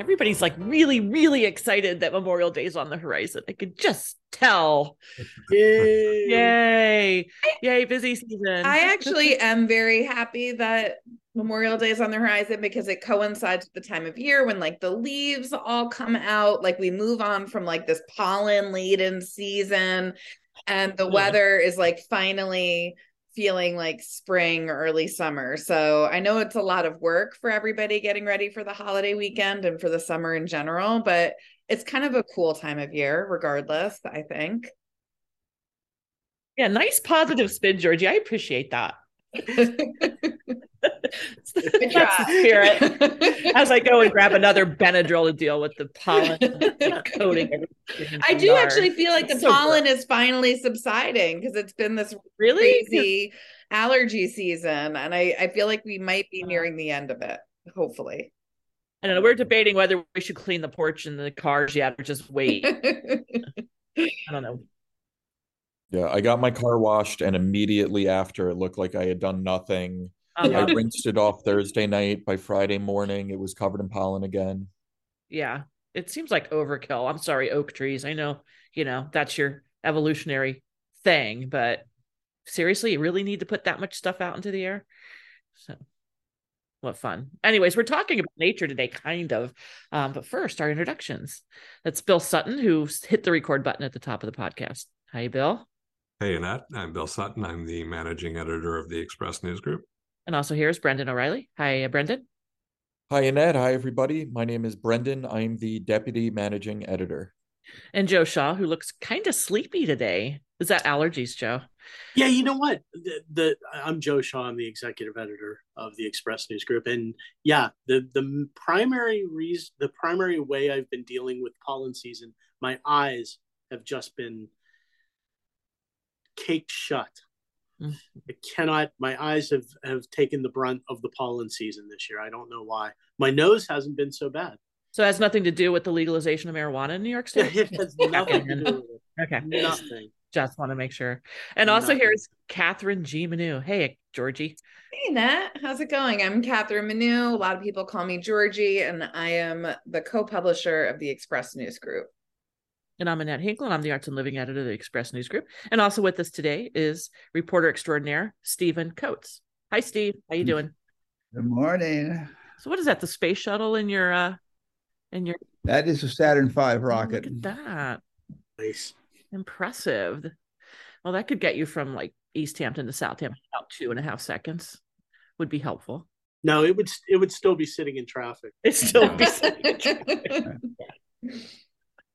Everybody's like really, really excited that Memorial Day is on the horizon. I could just tell. Yay. Yay. Yay, busy season. I actually am very happy that Memorial Day is on the horizon because it coincides with the time of year when like the leaves all come out. Like we move on from like this pollen laden season and the weather is like finally feeling like spring early summer so i know it's a lot of work for everybody getting ready for the holiday weekend and for the summer in general but it's kind of a cool time of year regardless i think yeah, nice positive spin, Georgie. I appreciate that. That's the spirit. As I go and grab another Benadryl to deal with the pollen coating. I do actually feel like the pollen is finally subsiding because it's been this really crazy allergy season, and I I feel like we might be nearing the end of it. Hopefully, I don't know. We're debating whether we should clean the porch and the cars yet, or just wait. I don't know. Yeah, I got my car washed, and immediately after, it looked like I had done nothing. Uh-huh. I rinsed it off Thursday night. By Friday morning, it was covered in pollen again. Yeah, it seems like overkill. I'm sorry, oak trees. I know, you know, that's your evolutionary thing, but seriously, you really need to put that much stuff out into the air? So, what fun. Anyways, we're talking about nature today, kind of. Um, but first, our introductions. That's Bill Sutton, who hit the record button at the top of the podcast. Hi, Bill. Hey, Annette. I'm Bill Sutton. I'm the managing editor of the Express News Group. And also here's Brendan O'Reilly. Hi, uh, Brendan. Hi, Annette. Hi, everybody. My name is Brendan. I'm the deputy managing editor. And Joe Shaw, who looks kind of sleepy today. Is that allergies, Joe? Yeah, you know what? The, the I'm Joe Shaw. I'm the executive editor of the Express News Group, and yeah, the the primary reason, the primary way I've been dealing with pollen season, my eyes have just been caked shut. I cannot. My eyes have have taken the brunt of the pollen season this year. I don't know why. My nose hasn't been so bad. So it has nothing to do with the legalization of marijuana in New York State. It has nothing to do with it. Okay. Nothing. Just want to make sure. And also Nothing. here's Kathryn G. Menu. Hey, Georgie. Hey, Nat, how's it going? I'm Kathryn Menu. A lot of people call me Georgie, and I am the co-publisher of the Express News Group. And I'm Annette Hinkle, and I'm the Arts and Living Editor of the Express News Group. And also with us today is reporter extraordinaire Stephen Kotz. Hi, Steve. How you doing? Good morning. So what is that? The space shuttle in your uh in your That is a Saturn V Oh, rocket. Look at that. Nice. Impressive. Well, that could get you from like East Hampton to Southampton in about two and a half seconds. Would be helpful. No, it would it would still be sitting in traffic. It still be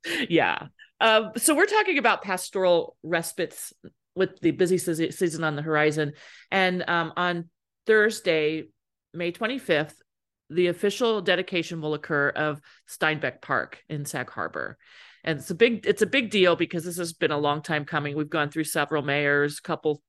yeah. Um, so we're talking about pastoral respites with the busy season on the horizon. And um, on Thursday, May 25th, the official dedication will occur of Steinbeck Park in Sag Harbor. And it's a big it's a big deal because this has been a long time coming. We've gone through several mayors, couple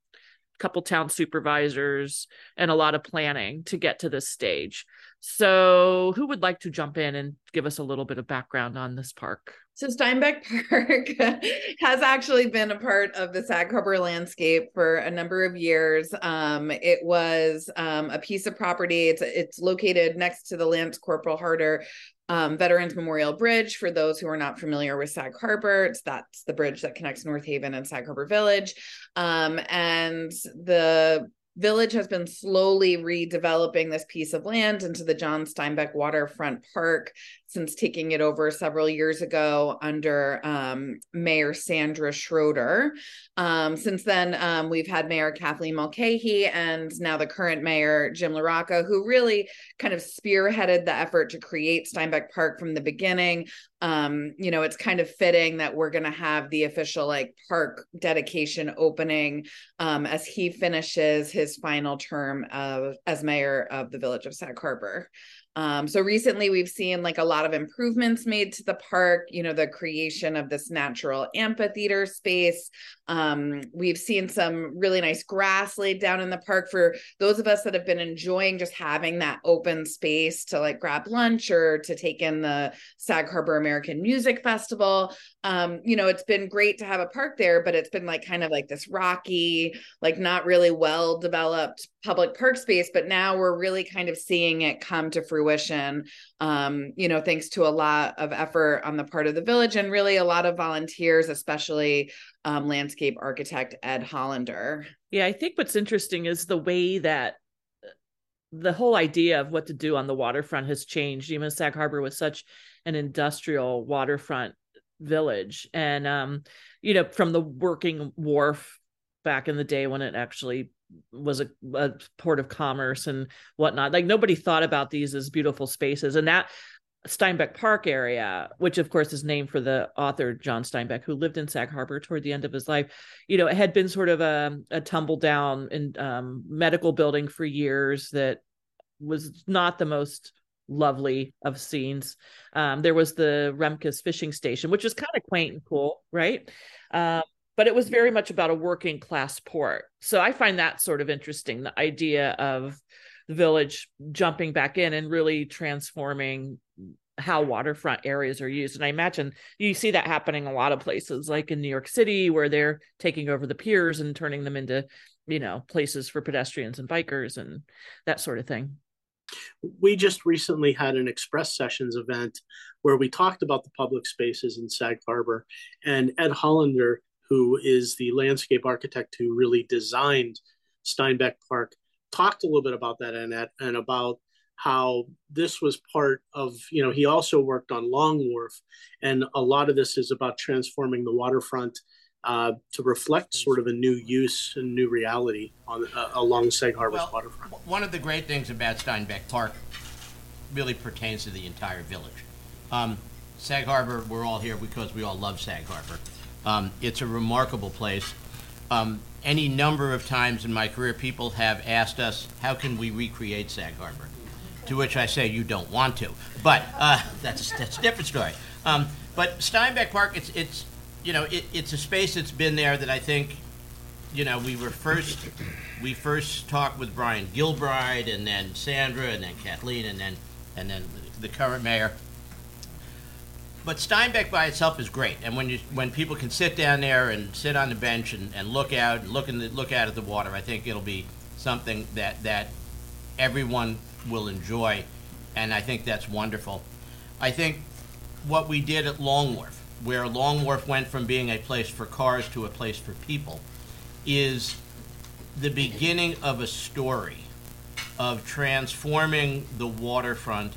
couple town supervisors and a lot of planning to get to this stage. So, who would like to jump in and give us a little bit of background on this park? So Steinbeck Park has actually been a part of the Sag Harbor landscape for a number of years. Um, it was um, a piece of property. It's it's located next to the Lance Corporal Haerter um, Veterans Memorial Bridge. For those who are not familiar with Sag Harbor, it's that's the bridge that connects North Haven and Sag Harbor Village. Um, and the village has been slowly redeveloping this piece of land into the John Steinbeck Waterfront Park since taking it over several years ago under um, Mayor Sandra Schroeder. Um, since then, um, we've had Mayor Kathleen Mulcahy and now the current mayor, Jim LaRocca, who really kind of spearheaded the effort to create Steinbeck Park from the beginning. Um, you know, it's kind of fitting that we're going to have the official like park dedication opening um, as he finishes his final term of as mayor of the village of Sag Harbor. Um, so recently we've seen like a lot of improvements made to the park, you know, the creation of this natural amphitheater space. Um, we've seen some really nice grass laid down in the park for those of us that have been enjoying just having that open space to like grab lunch or to take in the Sag Harbor American Music Festival. Um, you know, it's been great to have a park there, but it's been like kind of like this rocky, like not really well developed public park space. But now we're really kind of seeing it come to fruition. Um, you know, thanks to a lot of effort on the part of the village and really a lot of volunteers, especially um, landscape architect Ed Hollander. Yeah, I think what's interesting is the way that uh, the whole idea of what to do on the waterfront has changed. Even Sag Harbor was such an industrial waterfront village, and um, you know, from the working wharf back in the day when it actually was a, a, port of commerce and whatnot. Like nobody thought about these as beautiful spaces, and that Steinbeck Park area, which of course is named for the author John Steinbeck, who lived in Sag Harbor toward the end of his life. You know, it had been sort of a, a tumble down in um, medical building for years that was not the most lovely of scenes. Um, there was the Remke's fishing station, which was kind of quaint and cool, right? Um, but it was very much about a working class port. So I find that sort of interesting the idea of the village jumping back in and really transforming how waterfront areas are used. And I imagine you see that happening a lot of places, like in New York City, where they're taking over the piers and turning them into, you know, places for pedestrians and bikers and that sort of thing. We just recently had an Express Sessions event where we talked about the public spaces in Sag Harbor. And Ed Hollander who is the landscape architect who really designed Steinbeck Park, talked a little bit about that and, and about how this was part of, you know, he also worked on Long Wharf. And a lot of this is about transforming the waterfront uh, to reflect sort of a new use and new reality on uh, along Sag Harbor's well, waterfront. One of the great things about Steinbeck Park really pertains to the entire village. Um, Sag Harbor, we're all here because we all love Sag Harbor. Um, it's a remarkable place. Um, any number of times in my career, people have asked us, how can we recreate Sag Harbor? To which I say, you don't want to. But uh, that's, that's a different story. Um, but Steinbeck Park, it's, it's, you know, it, it's a space that's been there that I think, you know, we were first, we first talked with Brian Gilbride and then Sandra and then Kathleen and then, and then the current mayor but Steinbeck by itself is great, and when you when people can sit down there and sit on the bench and, and look out and look in the, look out at the water, I think it'll be something that that everyone will enjoy, and I think that's wonderful. I think what we did at Long Wharf, where Long Wharf went from being a place for cars to a place for people, is the beginning of a story of transforming the waterfront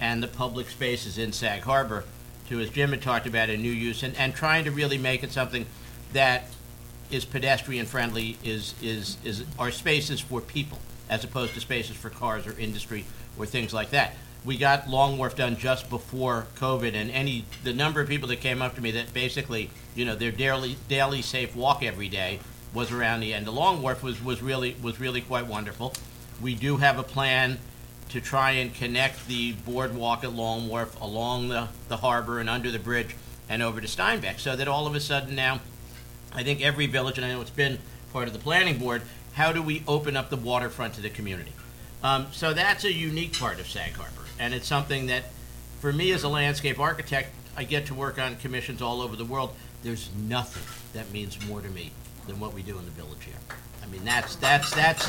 and the public spaces in Sag Harbor to, as Jim had talked about, a new use and, and trying to really make it something that is pedestrian friendly, is, is, is are spaces for people as opposed to spaces for cars or industry or things like that. We got Long Wharf done just before COVID, and any the number of people that came up to me that basically, you know, their daily daily safe walk every day was around the end The Long Wharf was, was really was really quite wonderful. We do have a plan to try and connect the boardwalk at Long Wharf along the, the harbor and under the bridge and over to Steinbeck so that all of a sudden now, I think every village, and I know it's been part of the planning board, how do we open up the waterfront to the community? Um, so that's a unique part of Sag Harbor, and it's something that, for me as a landscape architect, I get to work on commissions all over the world. There's nothing that means more to me than what we do in the village here. I mean, that's that's that's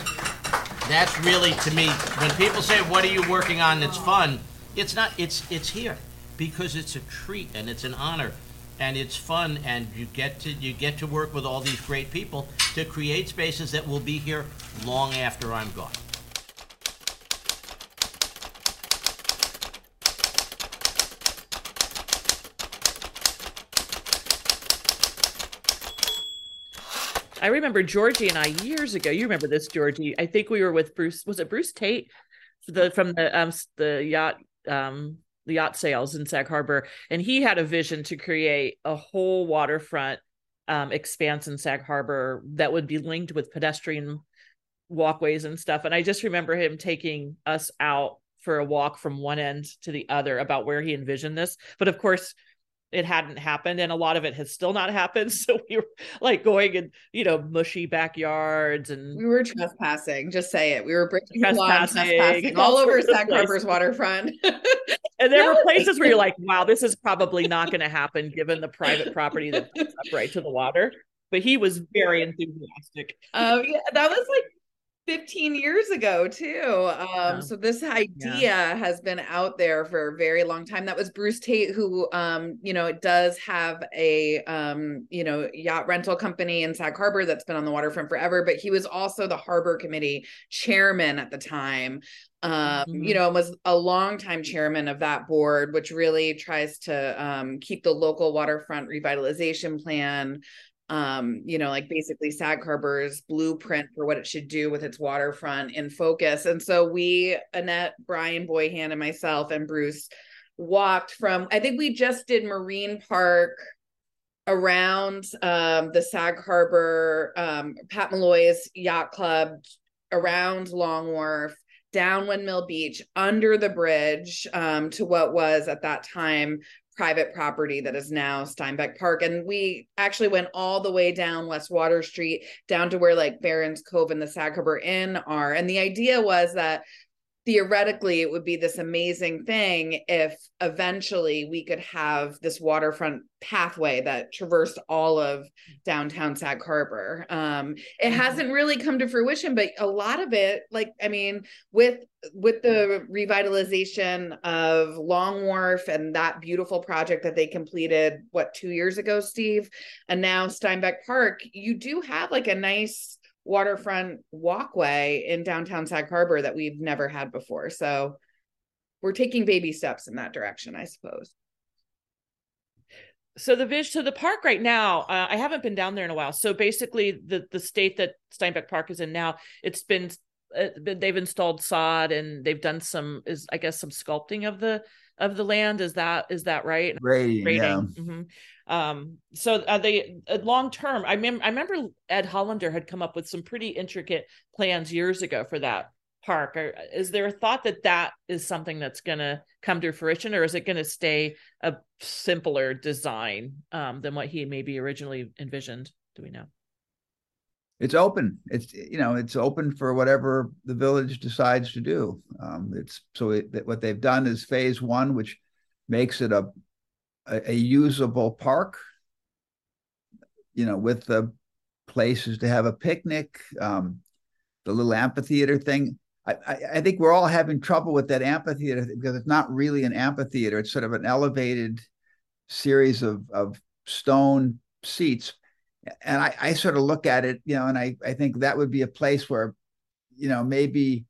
that's really to me when people say what are you working on that's fun? It's not it's it's here because it's a treat and it's an honor and it's fun and you get to you get to work with all these great people to create spaces that will be here long after I'm gone I remember Georgie and I years ago. You remember this, Georgie? I think we were with Bruce. Was it Bruce Tait, the from the um the yacht um the yacht sales in Sag Harbor, and he had a vision to create a whole waterfront um expanse in Sag Harbor that would be linked with pedestrian walkways and stuff. And I just remember him taking us out for a walk from one end to the other about where he envisioned this. But of course, it hadn't happened and a lot of it has still not happened. So we were like going in you know mushy backyards and we were trespassing just say it. We were breaking the law Trespassing, trespassing all all over of harbor's waterfront. And there were places where you're like wow this is probably not going to happen given the private property that's up right to the water. But he was very enthusiastic. Um yeah that was like 15 years ago too um Yeah. so this idea has been out there for a very long time that was bruce tait who um you know does have a um you know yacht rental company in sag harbor that's been on the waterfront forever but he was also the harbor committee chairman at the time um Mhm. you know and was a longtime chairman of that board which really tries to um keep the local waterfront revitalization plan um you know like basically sag harbor's blueprint for what it should do with its waterfront in focus. And so we annette brian boyhan and myself and bruce walked from i think we just did marine park around um the sag harbor um pat malloy's yacht club around long wharf down windmill beach under the bridge um to what was at that time private property that is now Steinbeck Park. And we actually went all the way down West Water Street, down to where like Barron's Cove and the Sag Harbor Inn are. And the idea was that theoretically it would be this amazing thing if eventually we could have this waterfront pathway that traversed all of downtown Sag Harbor. Um, it Mhm. hasn't really come to fruition, but a lot of it, like I mean, with with the revitalization of Long Wharf and that beautiful project that they completed what two years ago, Steve, and now Steinbeck Park, you do have like a nice waterfront walkway in downtown Sag Harbor that we've never had before. So we're taking baby steps in that direction, I suppose. so the vis to the park right now uh, i haven't been down there in a while so basically the the state that steinbeck park is in now it's been uh, been- they've installed sod and they've done some is i guess some sculpting of the of the land is that is that right yeah. rating. Mhm. Um, so uh, they uh, long term. I mem- I remember Ed Hollander had come up with some pretty intricate plans years ago for that park. Or, is there a thought that that is something that's going to come to fruition, or is it going to stay a simpler design um, than what he maybe originally envisioned? Do we know? It's open. It's you know it's open for whatever the village decides to do. Um, it's so it, what they've done is phase one, which makes it a a, a usable park. You know, with the places to have a picnic, um, the little amphitheater thing. I, I, I think we're all having trouble with that amphitheater because it's not really an amphitheater. It's sort of an elevated series of of stone seats and I, I sort of look at it, you know, and I, I think that would be a place where, you know, maybe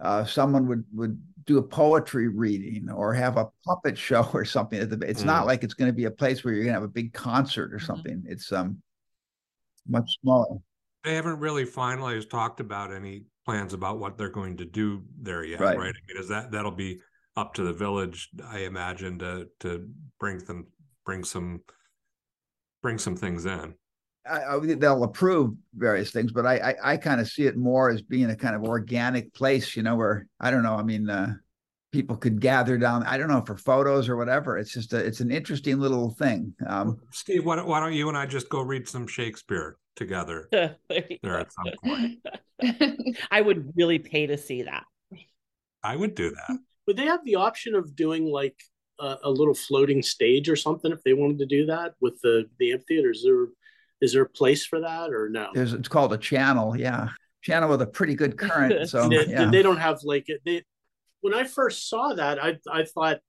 uh, someone would would do a poetry reading or have a puppet show or something. It's Mm. not like it's going to be a place where you're going to have a big concert or Mhm. something. It's um much smaller. They haven't really finalized talked about any plans about what they're going to do there yet, Right. right? I mean, is that that'll be up to the village, I imagine, to to bring them bring some bring some things in. I, I they'll approve various things, but I I, I kind of see it more as being a kind of organic place, you know, where I don't know. I mean, uh, people could gather down. I don't know for photos or whatever. It's just a it's an interesting little thing. Um, Steve, why don't, why don't you and I just go read some Shakespeare together There you there go. at some point? I would really pay to see that. I would do that. Would they have the option of doing like a, a little floating stage or something if they wanted to do that with the the amphitheaters? Is there is there a place for that or no? there's it's called a channel, yeah, channel with a pretty good current. So they, yeah. they don't have like. They when I first saw that, I I thought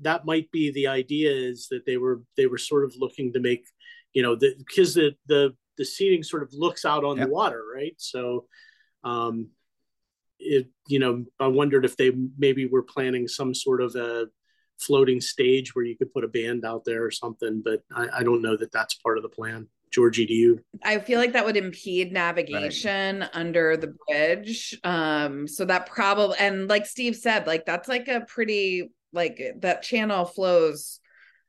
that might be the idea is that they were they were sort of looking to make you know the because the the the seating sort of looks out on Yep. the water, right? So, um, it you know I wondered if they maybe were planning some sort of a floating stage where you could put a band out there or something, but I, I don't know that that's part of the plan. Georgie, do you? I feel like that would impede navigation under the bridge. Um, so that probably and like Steve said, like that's like a pretty like that channel flows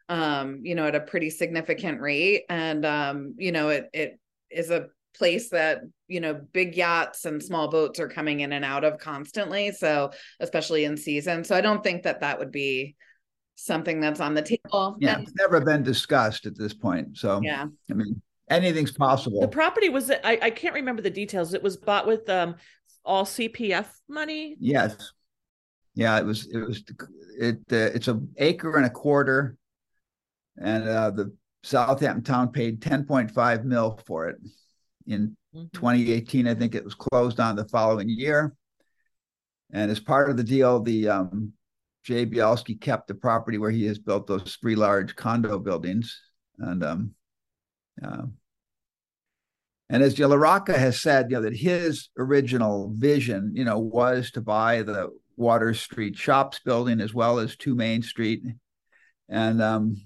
um, you know, at a pretty significant rate. And um, you know, it it is a place that you know big yachts and small boats are coming in and out of constantly so especially in season so i don't think that that would be something that's on the table Yeah, And- it's never been discussed at this point. So yeah I mean, anything's possible. The property was I, I can't remember the details. It was bought with um all CPF money. Yes. Yeah, it was. It was. It. Uh, it's an acre and a quarter, and uh, the Southampton town paid ten point five mil for it in Mhm. 2018. I think it was closed on the following year. And as part of the deal, the um, Jay Bialsky kept the property where he has built those three large condo buildings, and um, uh, and as Rocca has said, you know, that his original vision, you know, was to buy the Water Street Shops building as well as Two Main Street. And um,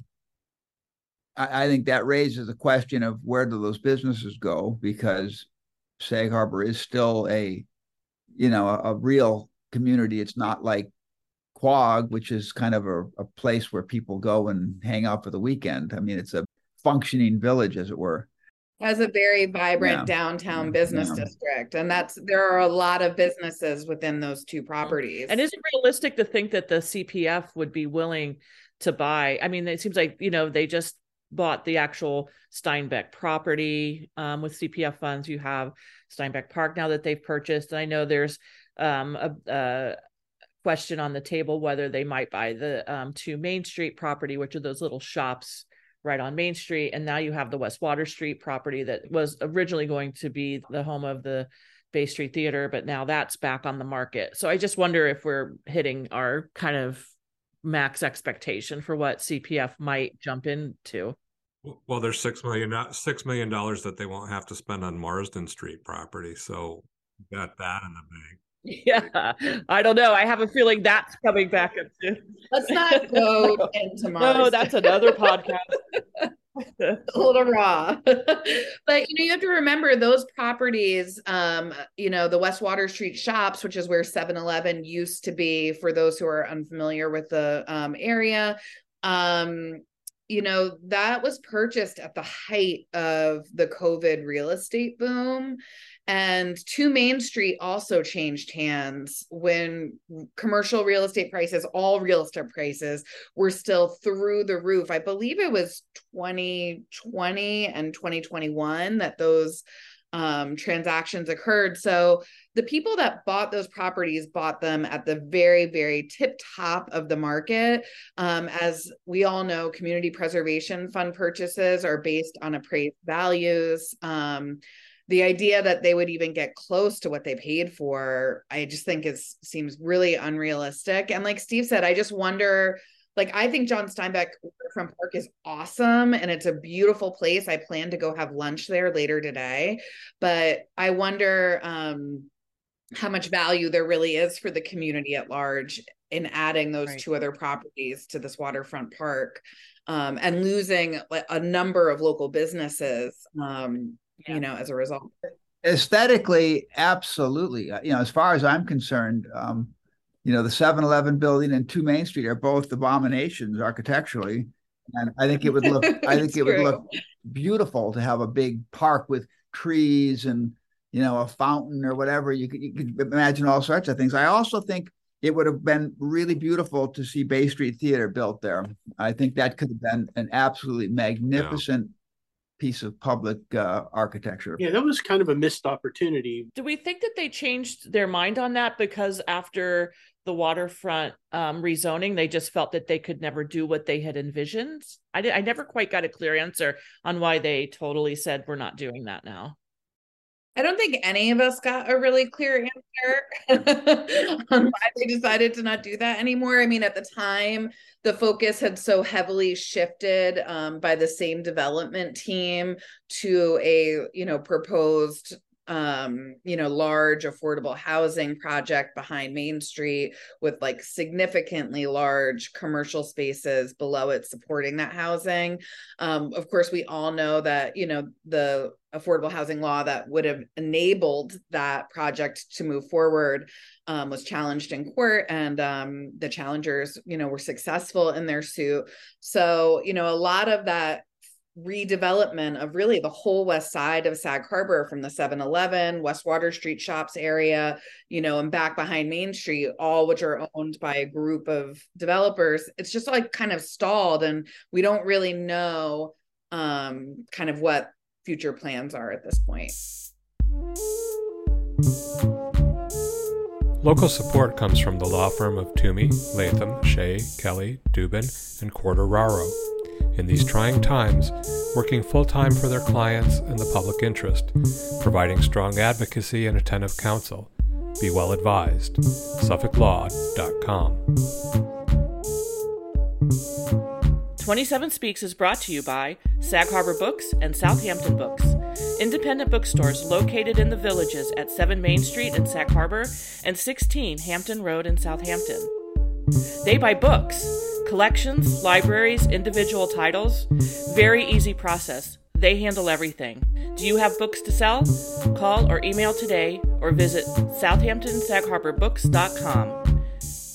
I, I think that raises the question of where do those businesses go? Because Sag Harbor is still a, you know, a, a real community. It's not like Quogue, which is kind of a, a place where people go and hang out for the weekend. I mean, it's a functioning village, as it were. Has a very vibrant Yeah. downtown business Yeah. district and that's there are a lot of businesses within those two properties And is it realistic to think that the CPF would be willing to buy? I mean, it seems like, you know, they just bought the actual Steinbeck property um, with CPF funds. You have Steinbeck Park now that they've purchased. And I know there's um, a, a question on the table whether they might buy the um, two Main Street property, which are those little shops right on Main Street. And now you have the West Water Street property that was originally going to be the home of the Bay Street Theater, but now that's back on the market. So I just wonder if we're hitting our kind of max expectation for what CPF might jump into. Well, there's six million, uh, six million dollars that they won't have to spend on Marsden Street property, so got that in the bank. Yeah, I don't know. I have a feeling that's coming back up too. let's not go into Mars. No, that's another podcast. a little raw but you know you have to remember those properties um you know the west water street shops which is where 7-eleven used to be for those who are unfamiliar with the um area um you know that was purchased at the height of the covid real estate boom and two main street also changed hands when commercial real estate prices all real estate prices were still through the roof. I believe it was 2020 and 2021 that those um, transactions occurred. So the people that bought those properties bought them at the very, very tip top of the market. Um, as we all know, community preservation fund purchases are based on appraised values. Um, the idea that they would even get close to what they paid for, I just think is seems really unrealistic. And like Steve said, I just wonder like I think John Steinbeck from Park is awesome and it's a beautiful place. I plan to go have lunch there later today, but I wonder um, how much value there really is for the community at large in adding those Right. two other properties to this waterfront park um, and losing a number of local businesses, um, Yeah. you know, as a result. aesthetically absolutely. Uh, you know as far as i'm concerned um you know the 7-eleven building and 2 main street are both abominations architecturally. And i think it would look i think It's it would look beautiful to have a big park with trees and you know a fountain or whatever. You could, you could imagine all sorts of things. I also think it would have been really beautiful to see bay street theater built there. I think that could have been an absolutely magnificent piece of public uh, architecture Yeah, that was kind of a missed opportunity. Do we think that they changed their mind on that because after the waterfront um, rezoning, they just felt that they could never do what they had envisioned? I did, I never quite got a clear answer on why they totally said we're not doing that now. I don't think any of us got a really clear answer on why they decided to not do that anymore. I mean, at the time, the focus had so heavily shifted um, by the same development team to a you know proposed um you know large affordable housing project behind main street with like significantly large commercial spaces below it supporting that housing. Um of course we all know that you know the affordable housing law that would have enabled that project to move forward um, was challenged in court and um, the challengers you know were successful in their suit. So you know a lot of that redevelopment of really the whole west side of Sag Harbor from the 7-Eleven, West Water Street shops area, you know, and back behind Main Street, all which are owned by a group of developers. It's just like kind of stalled and we don't really know um kind of what future plans are at this point. Local support comes from the law firm of Toomey, Latham, Shea, Kelly, Dubin, and Quartararo. In these trying times, working full time for their clients and the public interest, providing strong advocacy and attentive counsel. Be well advised. SuffolkLaw.com. 27 Speaks is brought to you by Sag Harbor Books and Southampton Books, independent bookstores located in the villages at 7 Main Street in Sag Harbor and 16 Hampton Road in Southampton. They buy books, collections, libraries, individual titles. Very easy process. They handle everything. Do you have books to sell? Call or email today or visit southamptonsagharbourbooks.com.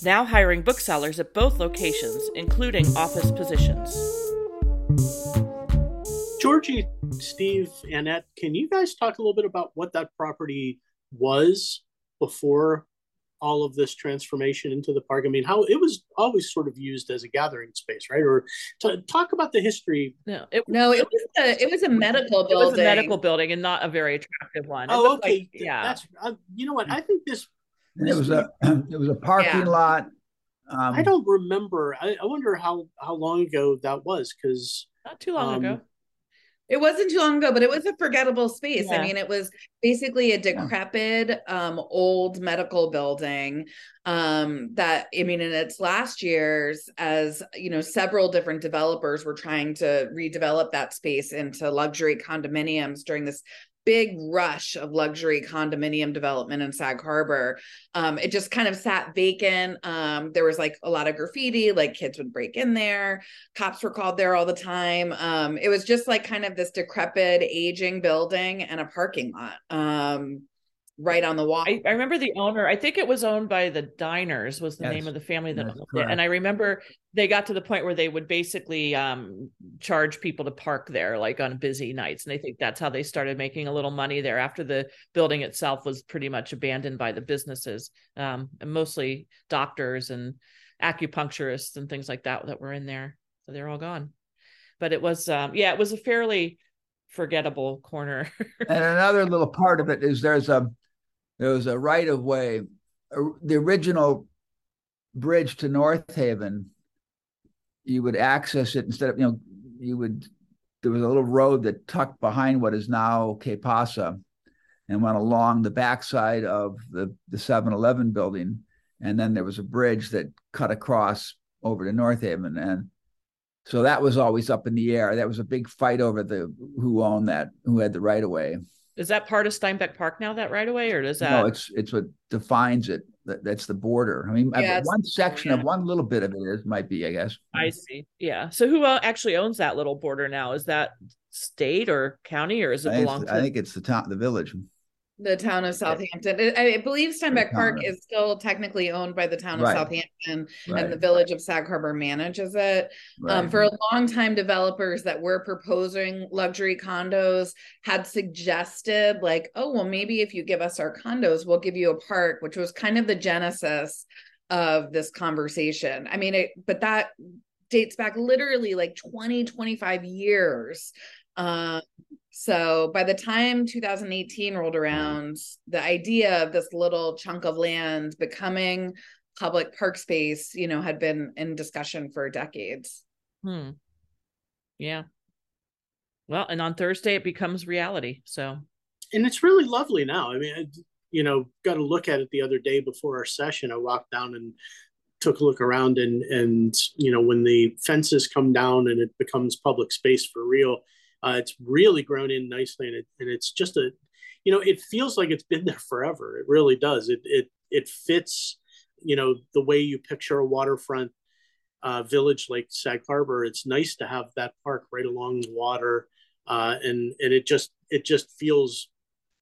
Now hiring booksellers at both locations, including office positions. Georgie, Steve, Annette, can you guys talk a little bit about what that property was before all of this transformation into the park? I mean, how it was always sort of used as a gathering space, right? Or to talk about the history. No, it, No, it was a it was a medical it building. was a medical building and not a very attractive one. It Oh, looked okay. like- yeah. That's uh, you know what I think this. And it was a it was a parking Yeah. lot. Um, I don't remember. I, I wonder how how long ago that was because not too long um, ago. It wasn't too long ago, but it was a forgettable space. Yeah. I mean, it was basically a decrepit, um, old medical building. Um, that I mean, in its last years, as you know, several different developers were trying to redevelop that space into luxury condominiums during this big rush of luxury condominium development in Sag Harbor. Um, it just kind of sat vacant. Um, there was like a lot of graffiti, like kids would break in there cops were called there all the time um it was just like kind of this decrepit aging building and a parking lot um right on the wall I, I remember the owner. I think it was owned by the Diners was the Yes. name of the family that That's owned it. And I remember they got to the point where they would basically um, charge people to park there, like on busy nights. And I think that's how they started making a little money there after the building itself was pretty much abandoned by the businesses, um, and mostly doctors and acupuncturists and things like that that were in there. So they're all gone. But it was, um, yeah, it was a fairly forgettable corner. and another little part of it is there's a there was a right of way. Uh, the original bridge to North Haven, you would access it instead of you know you would there was a little road that tucked behind what is now Que Pasa and went along the backside of the the 7-Eleven building, and then there was a bridge that cut across over to North Haven and. So that was always up in the air. That was a big fight over the who owned that, who had the right of way. Is that part of Steinbeck Park now, that right away, or does that? No, it's it's what defines it. That, that's the border. I mean, Yeah, one section of one little bit of it is might be, I guess. I see. Yeah. So who actually owns that little border now? Is that state or county, or is it I belong it's- to? I think it's the town, the village. The town of southampton I- i believe steinbeck park is still technically owned by the town of Right. southampton Right. and the village of sag harbor manages it Um, for a long time, developers that were proposing luxury condos had suggested, like, oh, well, maybe if you give us our condos, we'll give you a park, which was kind of the genesis of this conversation. I mean, it, but that dates back literally like 20, 25 years. Um, so by the time 2018 rolled around, the idea of this little chunk of land becoming public park space, you know, had been in discussion for decades. Hmm. Yeah. Well, and on Thursday it becomes reality. So and it's really lovely now. I mean, I, you know, got to look at it the other day before our session. I walked down and took a look around, and and you know, when the fences come down and it becomes public space for real, uh, it's really grown in nicely, and it and it's just a, you know, it feels like it's been there forever. It really does. It it it fits, you know, the way you picture a waterfront uh, village like Sag Harbor. It's nice to have that park right along the water, uh, and and it just it just feels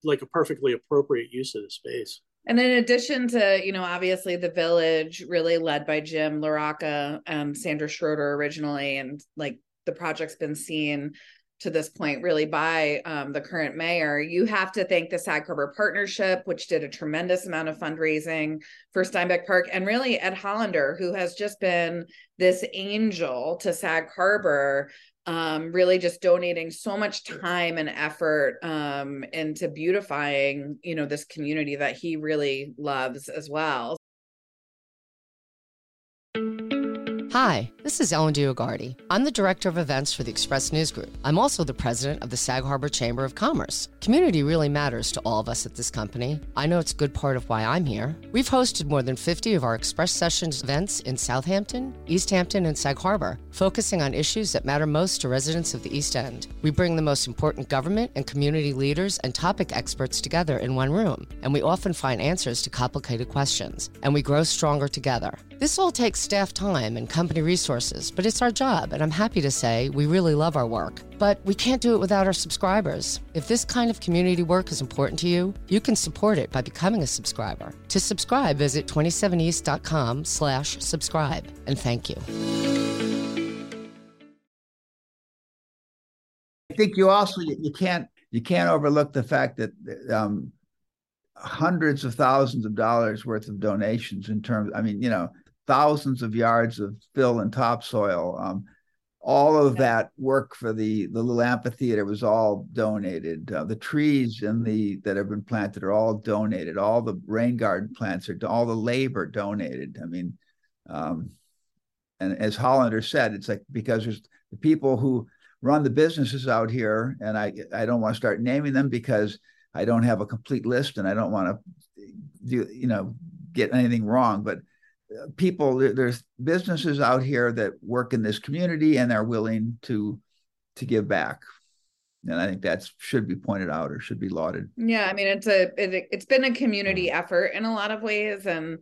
like a perfectly appropriate use of the space. And in addition to, you know, obviously the village really led by Jim LaRocca, um, Sandra Schroeder originally, and like the project's been seen to this point, really, by um, the current mayor. You have to thank the Sag Harbor Partnership, which did a tremendous amount of fundraising for Steinbeck Park, and really Ed Hollander, who has just been this angel to Sag Harbor. Um, really just donating so much time and effort um, into beautifying, you know, this community that he really loves as well. Hi, this is Ellen Dioguardi. I'm the Director of Events for the Express News Group. I'm also the President of the Sag Harbor Chamber of Commerce. Community really matters to all of us at this company. I know it's a good part of why I'm here. We've hosted more than 50 of our Express Sessions events in Southampton, East Hampton, and Sag Harbor, focusing on issues that matter most to residents of the East End. We bring the most important government and community leaders and topic experts together in one room, and we often find answers to complicated questions, and we grow stronger together. This all takes staff time and company resources, but it's our job, and I'm happy to say we really love our work. But we can't do it without our subscribers. If this kind of community work is important to you, you can support it by becoming a subscriber. To subscribe, visit 27east.com slash subscribe. And thank you. I think you also you can't you can't overlook the fact that um, hundreds of thousands of dollars worth of donations in terms. I mean, you know, thousands of yards of fill and topsoil. Um, all of that work for the the little amphitheater was all donated. Uh, the trees and the that have been planted are all donated. All the rain garden plants are all the labor donated. I mean, um, and as Hollander said, it's like because there's the people who run the businesses out here, and I I don't want to start naming them because I don't have a complete list and I don't want to do you know get anything wrong, but people there's businesses out here that work in this community and are willing to to give back. And i think that should be pointed out or should be lauded. Yeah i mean it's a it, it's been a community effort in a lot of ways. And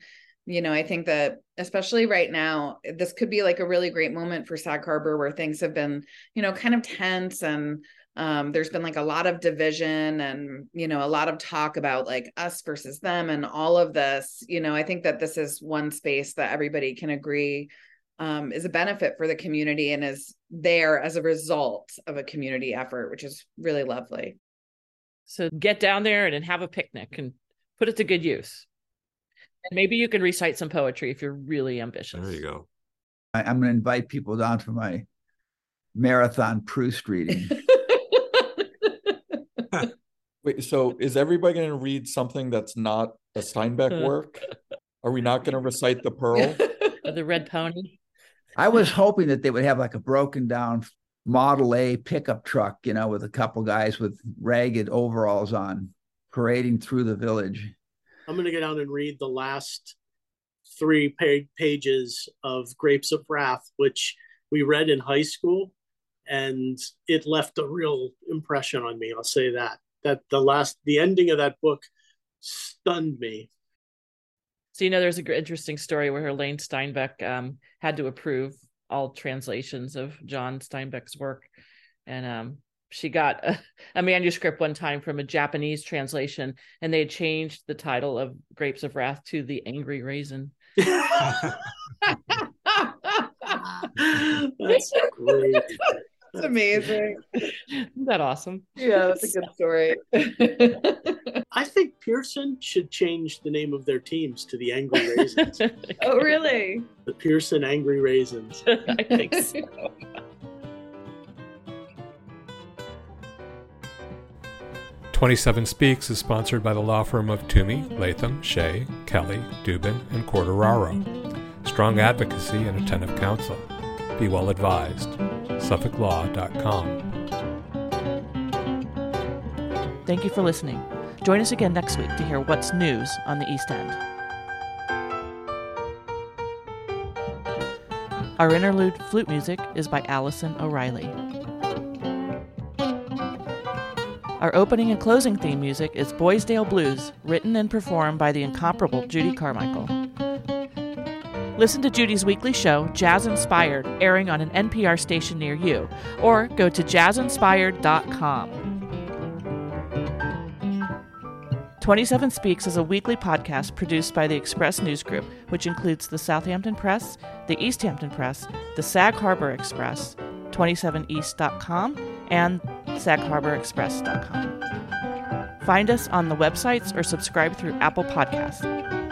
you know i think that especially right now this could be like a really great moment for sag harbor where things have been you know kind of tense and um, there's been like a lot of division and you know a lot of talk about like us versus them and all of this. You know i think that this is one space that everybody can agree um, is a benefit for the community and is there as a result of a community effort which is really lovely. So get down there and have a picnic and put it to good use. And maybe you can recite some poetry if you're really ambitious. There you go. I, i'm going to invite people down for my marathon proust reading Wait, so is everybody going to read something that's not a Steinbeck work? Are we not going to recite the Pearl? Or the Red Pony. I was hoping that they would have like a broken down Model A pickup truck, you know, with a couple guys with ragged overalls on, parading through the village. I'm going to go down and read the last three pages of Grapes of Wrath, which we read in high school, and it left a real impression on me. I'll say that that the last the ending of that book stunned me. So you know, there's an interesting story where Elaine Steinbeck um, had to approve all translations of John Steinbeck's work, and um, she got a, a, manuscript one time from a Japanese translation, and they had changed the title of Grapes of Wrath to The Angry Raisin. That's great. It's amazing. Isn't that awesome? Yeah, that's a good story. I think Pierson should change the name of their teams to the Angry Raisins. oh, really? The Pierson Angry Raisins. I think so. Twenty-seven Speaks is sponsored by the law firm of Toomey, Latham, Shea, Kelly, Dubin, and Quartararo. Strong advocacy and attentive counsel. Be well advised. SuffolkLaw.com. Thank you for listening. Join us again next week to hear what's news on the East End. Our interlude flute music is by Allison O'Reilly. Our opening and closing theme music is Boysdale Blues, written and performed by the incomparable Judy Carmichael. Listen to Judy's weekly show, Jazz Inspired, airing on an NPR station near you, or go to jazzinspired.com. 27 Speaks is a weekly podcast produced by the Express News Group, which includes the Southampton Press, the East Hampton Press, the Sag Harbor Express, 27east.com, and sagharborexpress.com. Find us on the websites or subscribe through Apple Podcasts.